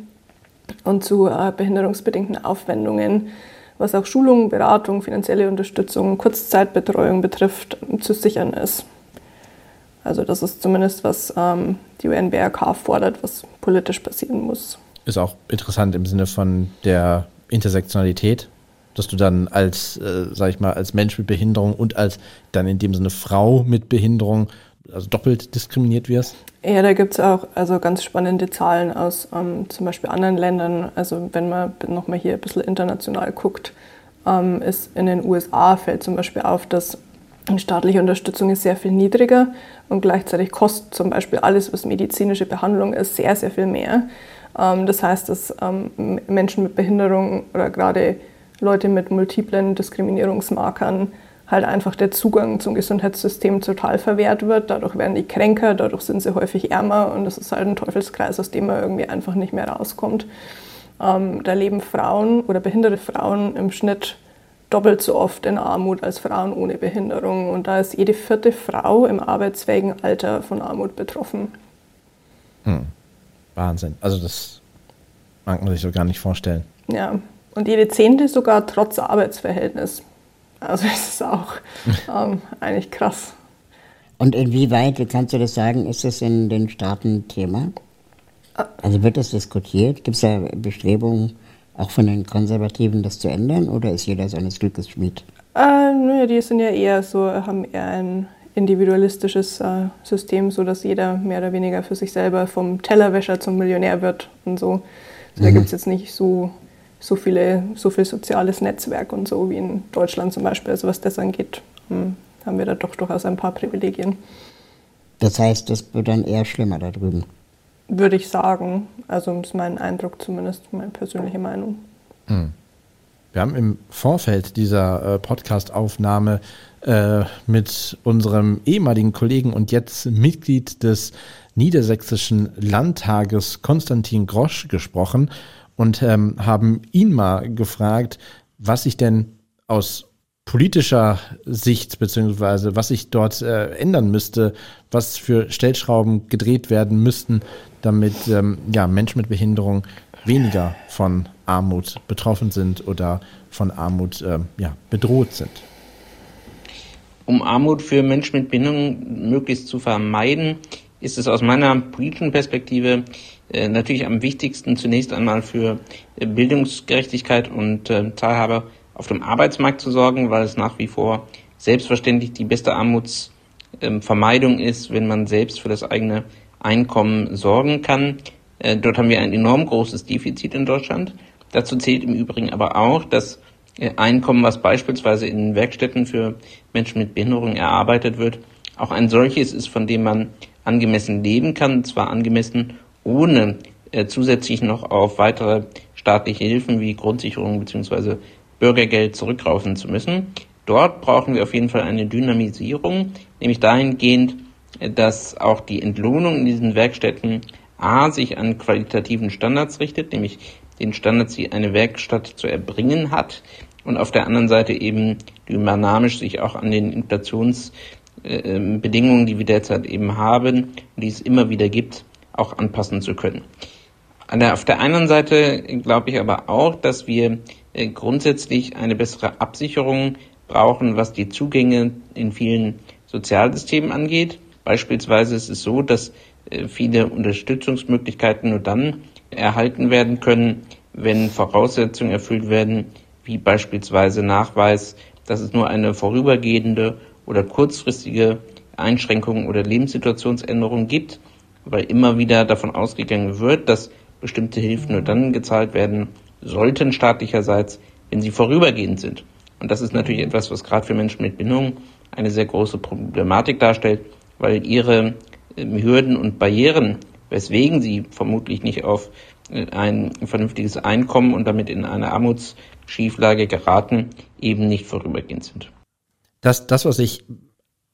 und zu äh, behinderungsbedingten Aufwendungen, was auch Schulung, Beratung, finanzielle Unterstützung, Kurzzeitbetreuung betrifft, zu sichern ist. Also das ist zumindest, was ähm, die UNBRK fordert, was politisch passieren muss. Ist auch interessant im Sinne von der Intersektionalität, dass du dann als, äh, sag ich mal, als Mensch mit Behinderung und als dann in dem Sinne Frau mit Behinderung also doppelt diskriminiert wirst? Ja, da gibt es auch also ganz spannende Zahlen aus ähm, zum Beispiel anderen Ländern. Also wenn man nochmal hier ein bisschen international guckt, ähm, ist in den USA fällt zum Beispiel auf, dass staatliche Unterstützung ist sehr viel niedriger und gleichzeitig kostet zum Beispiel alles, was medizinische Behandlung ist, sehr, sehr viel mehr. Ähm, das heißt, dass ähm, Menschen mit Behinderung oder gerade Leute mit multiplen Diskriminierungsmarkern halt einfach der Zugang zum Gesundheitssystem total verwehrt wird. Dadurch werden die kränker, dadurch sind sie häufig ärmer und das ist halt ein Teufelskreis, aus dem man irgendwie einfach nicht mehr rauskommt. Ähm, da leben Frauen oder behinderte Frauen im Schnitt doppelt so oft in Armut als Frauen ohne Behinderung. Und da ist jede vierte Frau im arbeitsfähigen Alter von Armut betroffen. Hm. Wahnsinn. Also das mag man sich so gar nicht vorstellen. Ja, und jede zehnte sogar trotz Arbeitsverhältnis. Also das ist auch ähm, eigentlich krass. Und inwieweit, kannst du das sagen, ist das in den Staaten Thema? Ah. Also wird das diskutiert? Gibt es da Bestrebungen, auch von den Konservativen das zu ändern oder ist jeder seines Glückes Schmied? Äh, naja, die sind ja eher so, haben eher ein individualistisches äh, System, so dass jeder mehr oder weniger für sich selber vom Tellerwäscher zum Millionär wird und so. Also mhm. Da gibt es jetzt nicht so, so, viele, so viel soziales Netzwerk und so wie in Deutschland zum Beispiel. Also was das angeht, hm, haben wir da doch durchaus ein paar Privilegien. Das heißt, das wird dann eher schlimmer da drüben würde ich sagen. Also ist mein Eindruck zumindest, meine persönliche Meinung. Hm. Wir haben im Vorfeld dieser äh, Podcast-Aufnahme äh, mit unserem ehemaligen Kollegen und jetzt Mitglied des Niedersächsischen Landtages Konstantin Grosch gesprochen und ähm, haben ihn mal gefragt, was sich denn aus politischer Sicht, beziehungsweise was sich dort äh, ändern müsste, was für Stellschrauben gedreht werden müssten, damit ähm, ja, Menschen mit Behinderung weniger von Armut betroffen sind oder von Armut ähm, ja, bedroht sind. Um Armut für Menschen mit Behinderung möglichst zu vermeiden, ist es aus meiner politischen Perspektive äh, natürlich am wichtigsten zunächst einmal für äh, Bildungsgerechtigkeit und äh, Teilhabe auf dem Arbeitsmarkt zu sorgen, weil es nach wie vor selbstverständlich die beste Armutsvermeidung ist, wenn man selbst für das eigene Einkommen sorgen kann. Äh, dort haben wir ein enorm großes Defizit in Deutschland. Dazu zählt im Übrigen aber auch das äh, Einkommen, was beispielsweise in Werkstätten für Menschen mit Behinderung erarbeitet wird, auch ein solches ist, von dem man angemessen leben kann, zwar angemessen, ohne äh, zusätzlich noch auf weitere staatliche Hilfen wie Grundsicherung bzw. Bürgergeld zurückgreifen zu müssen. Dort brauchen wir auf jeden Fall eine Dynamisierung, nämlich dahingehend, dass auch die Entlohnung in diesen Werkstätten A sich an qualitativen Standards richtet, nämlich den Standards, die eine Werkstatt zu erbringen hat, und auf der anderen Seite eben dynamisch sich auch an den Inflationsbedingungen, die wir derzeit eben haben, die es immer wieder gibt, auch anpassen zu können. auf der anderen Seite glaube ich aber auch, dass wir äh, grundsätzlich eine bessere Absicherung brauchen, was die Zugänge in vielen Sozialsystemen angeht. Beispielsweise ist es so, dass äh, viele Unterstützungsmöglichkeiten nur dann erhalten werden können, wenn Voraussetzungen erfüllt werden, wie beispielsweise Nachweis, dass es nur eine vorübergehende oder kurzfristige Einschränkung oder Lebenssituationsänderung gibt, weil immer wieder davon ausgegangen wird, dass bestimmte Hilfen nur dann gezahlt werden sollten staatlicherseits, wenn sie vorübergehend sind. Und das ist natürlich etwas, was gerade für Menschen mit Bindung eine sehr große Problematik darstellt, weil ihre ähm, Hürden und Barrieren, weswegen sie vermutlich nicht auf äh, ein vernünftiges Einkommen und damit in eine Armutsschieflage geraten, eben nicht vorübergehend sind. Das, das was ich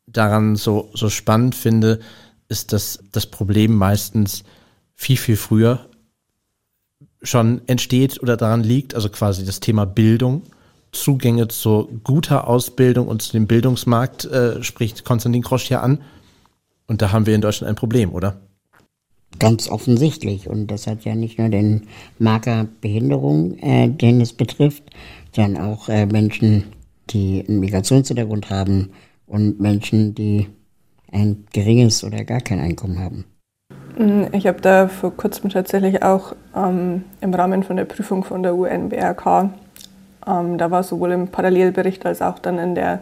daran so, so spannend finde, ist, dass das Problem meistens viel, viel früher schon entsteht oder daran liegt, also quasi das Thema Bildung, Zugänge zu guter Ausbildung und zu dem Bildungsmarkt äh, spricht Konstantin Krosch hier an. Und da haben wir in Deutschland ein Problem, oder? Ganz offensichtlich. Und das hat ja nicht nur den Marker Behinderung, äh, den es betrifft, sondern auch äh, Menschen, die einen Migrationshintergrund haben und Menschen, die ein geringes oder gar kein Einkommen haben. Mm, ich habe da vor kurzem tatsächlich auch ähm, im Rahmen von der Prüfung von der UNBRK, ähm, da war sowohl im Parallelbericht als auch dann in der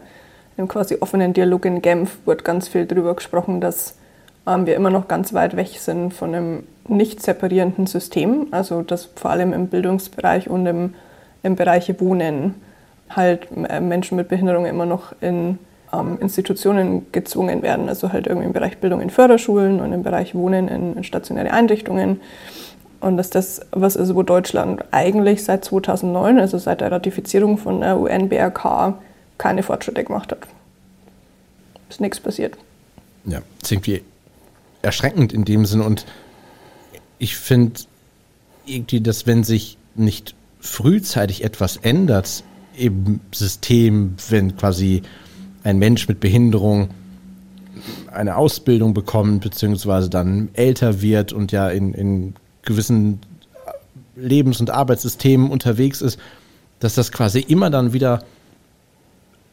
im quasi offenen Dialog in Genf wurde ganz viel darüber gesprochen, dass ähm, wir immer noch ganz weit weg sind von einem nicht separierenden System, also dass vor allem im Bildungsbereich und im, im Bereich Wohnen halt äh, Menschen mit Behinderung immer noch in ähm, Institutionen gezwungen werden, also halt irgendwie im Bereich Bildung in Förderschulen und im Bereich Wohnen in, in stationäre Einrichtungen. Und dass das was ist, wo Deutschland eigentlich seit 2009, also seit der Ratifizierung von der UNBRK, keine Fortschritte gemacht hat. Ist nichts passiert. Ja, ist irgendwie erschreckend in dem Sinn und ich finde irgendwie, dass wenn sich nicht frühzeitig etwas ändert im System, wenn quasi ein Mensch mit Behinderung eine Ausbildung bekommt, beziehungsweise dann älter wird und ja in, in gewissen Lebens- und Arbeitssystemen unterwegs ist, dass das quasi immer dann wieder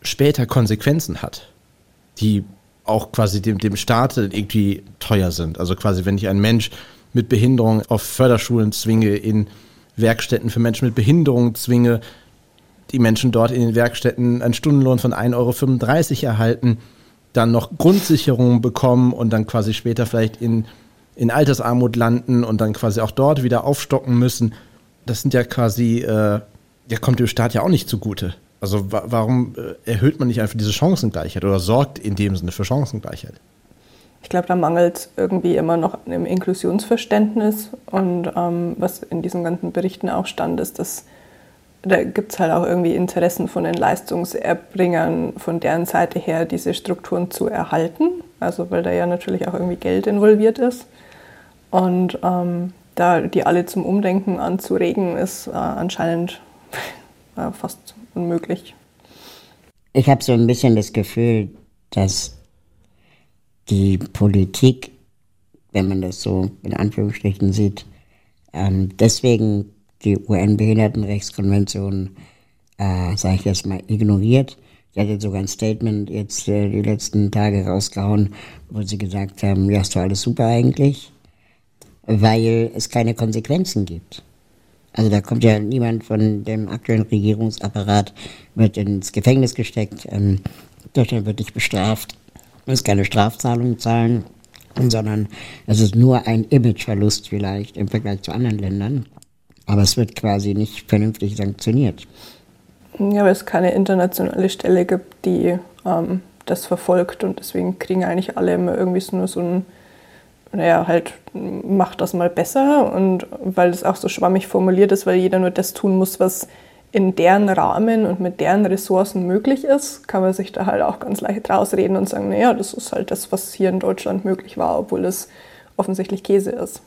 später Konsequenzen hat, die auch quasi dem, dem Staat irgendwie teuer sind. Also quasi, wenn ich einen Mensch mit Behinderung auf Förderschulen zwinge, in Werkstätten für Menschen mit Behinderung zwinge, die Menschen dort in den Werkstätten einen Stundenlohn von 1,35 Euro erhalten, dann noch Grundsicherungen bekommen und dann quasi später vielleicht in, in Altersarmut landen und dann quasi auch dort wieder aufstocken müssen. Das sind ja quasi, äh, ja, kommt dem Staat ja auch nicht zugute. Also wa warum äh, erhöht man nicht einfach diese Chancengleichheit oder sorgt in dem Sinne für Chancengleichheit? Ich glaube, da mangelt es irgendwie immer noch im Inklusionsverständnis. Und ähm, was in diesen ganzen Berichten auch stand, ist, dass da gibt es halt auch irgendwie Interessen von den Leistungserbringern von deren Seite her, diese Strukturen zu erhalten. Also weil da ja natürlich auch irgendwie Geld involviert ist. Und ähm, da die alle zum Umdenken anzuregen, ist äh, anscheinend äh, fast unmöglich. Ich habe so ein bisschen das Gefühl, dass die Politik, wenn man das so in Anführungsstrichen sieht, ähm, deswegen die UN-Behindertenrechtskonvention, äh, sage ich jetzt mal, ignoriert. Sie hat jetzt sogar ein Statement jetzt äh, die letzten Tage rausgehauen, wo sie gesagt haben, ja, ist doch alles super eigentlich, weil es keine Konsequenzen gibt. Also da kommt ja niemand von dem aktuellen Regierungsapparat, wird ins Gefängnis gesteckt, ähm, Deutschland wird nicht bestraft, muss keine Strafzahlungen zahlen, sondern es ist nur ein Imageverlust vielleicht im Vergleich zu anderen Ländern. Aber es wird quasi nicht vernünftig sanktioniert. Ja, weil es keine internationale Stelle gibt, die ähm, das verfolgt und deswegen kriegen eigentlich alle immer irgendwie so nur so ein naja, halt macht das mal besser und weil es auch so schwammig formuliert ist, weil jeder nur das tun muss, was in deren Rahmen und mit deren Ressourcen möglich ist, kann man sich da halt auch ganz leicht rausreden und sagen, naja, das ist halt das, was hier in Deutschland möglich war, obwohl es offensichtlich Käse ist.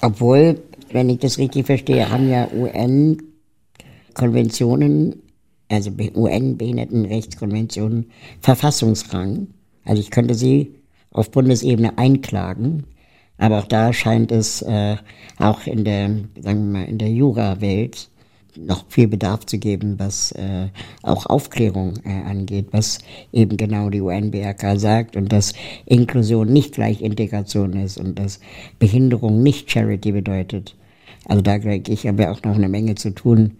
Obwohl, wenn ich das richtig verstehe, haben ja UN-Konventionen, also UN-Behindertenrechtskonventionen, Verfassungsrang. Also ich könnte sie auf Bundesebene einklagen. Aber auch da scheint es äh, auch in der, sagen wir mal, in der Jura-Welt noch viel Bedarf zu geben, was äh, auch Aufklärung äh, angeht, was eben genau die UNBRK sagt und dass Inklusion nicht gleich Integration ist und dass Behinderung nicht Charity bedeutet. Also da denke ich, haben wir auch noch eine Menge zu tun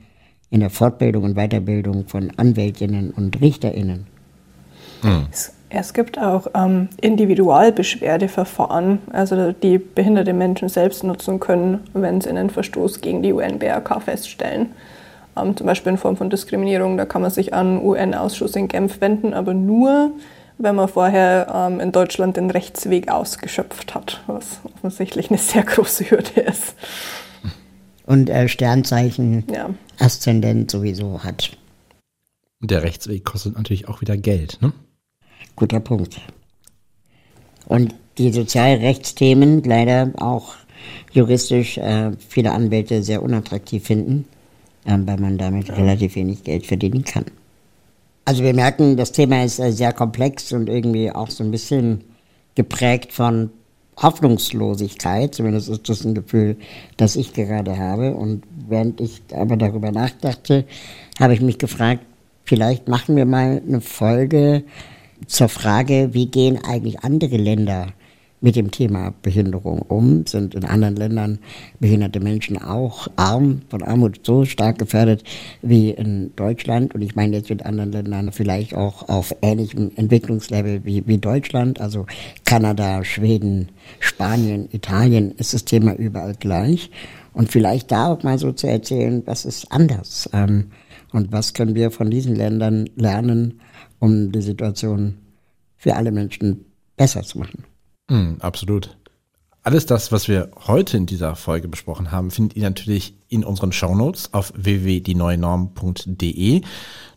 in der Fortbildung und Weiterbildung von Anwältinnen und Richterinnen. Hm. Es gibt auch ähm, Individualbeschwerdeverfahren, also die behinderte Menschen selbst nutzen können, wenn sie einen Verstoß gegen die UNBRK feststellen. Ähm, zum Beispiel in Form von Diskriminierung, da kann man sich an UN-Ausschuss in Genf wenden, aber nur, wenn man vorher ähm, in Deutschland den Rechtsweg ausgeschöpft hat, was offensichtlich eine sehr große Hürde ist. Und äh, Sternzeichen ja. Aszendent sowieso hat. Der Rechtsweg kostet natürlich auch wieder Geld, ne? Guter Punkt. Und die Sozialrechtsthemen leider auch juristisch äh, viele Anwälte sehr unattraktiv finden, äh, weil man damit relativ wenig Geld verdienen kann. Also wir merken, das Thema ist äh, sehr komplex und irgendwie auch so ein bisschen geprägt von Hoffnungslosigkeit, zumindest ist das ein Gefühl, das ich gerade habe. Und während ich aber darüber nachdachte, habe ich mich gefragt, vielleicht machen wir mal eine Folge zur Frage, wie gehen eigentlich andere Länder mit dem Thema Behinderung um? Sind in anderen Ländern behinderte Menschen auch arm, von Armut so stark gefährdet wie in Deutschland? Und ich meine jetzt mit anderen Ländern vielleicht auch auf ähnlichem Entwicklungslevel wie, wie Deutschland, also Kanada, Schweden, Spanien, Italien ist das Thema überall gleich. Und vielleicht da auch mal so zu erzählen, was ist anders ähm, und was können wir von diesen Ländern lernen, um die Situation für alle Menschen besser zu machen. Mm, absolut. Alles das, was wir heute in dieser Folge besprochen haben, findet ihr natürlich in unseren Shownotes auf www.dieneuenorm.de.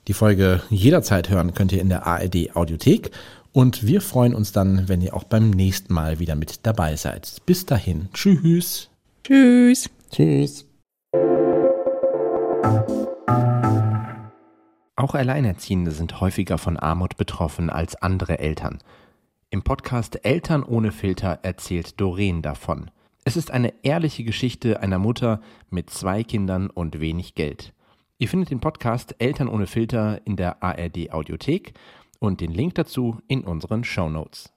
Die Folge jederzeit hören könnt ihr in der ARD Audiothek und wir freuen uns dann, wenn ihr auch beim nächsten Mal wieder mit dabei seid. Bis dahin. Tschüss. Tschüss. Tschüss. Auch Alleinerziehende sind häufiger von Armut betroffen als andere Eltern. Im Podcast Eltern ohne Filter erzählt Doreen davon. Es ist eine ehrliche Geschichte einer Mutter mit zwei Kindern und wenig Geld. Ihr findet den Podcast Eltern ohne Filter in der ARD Audiothek und den Link dazu in unseren Show Notes.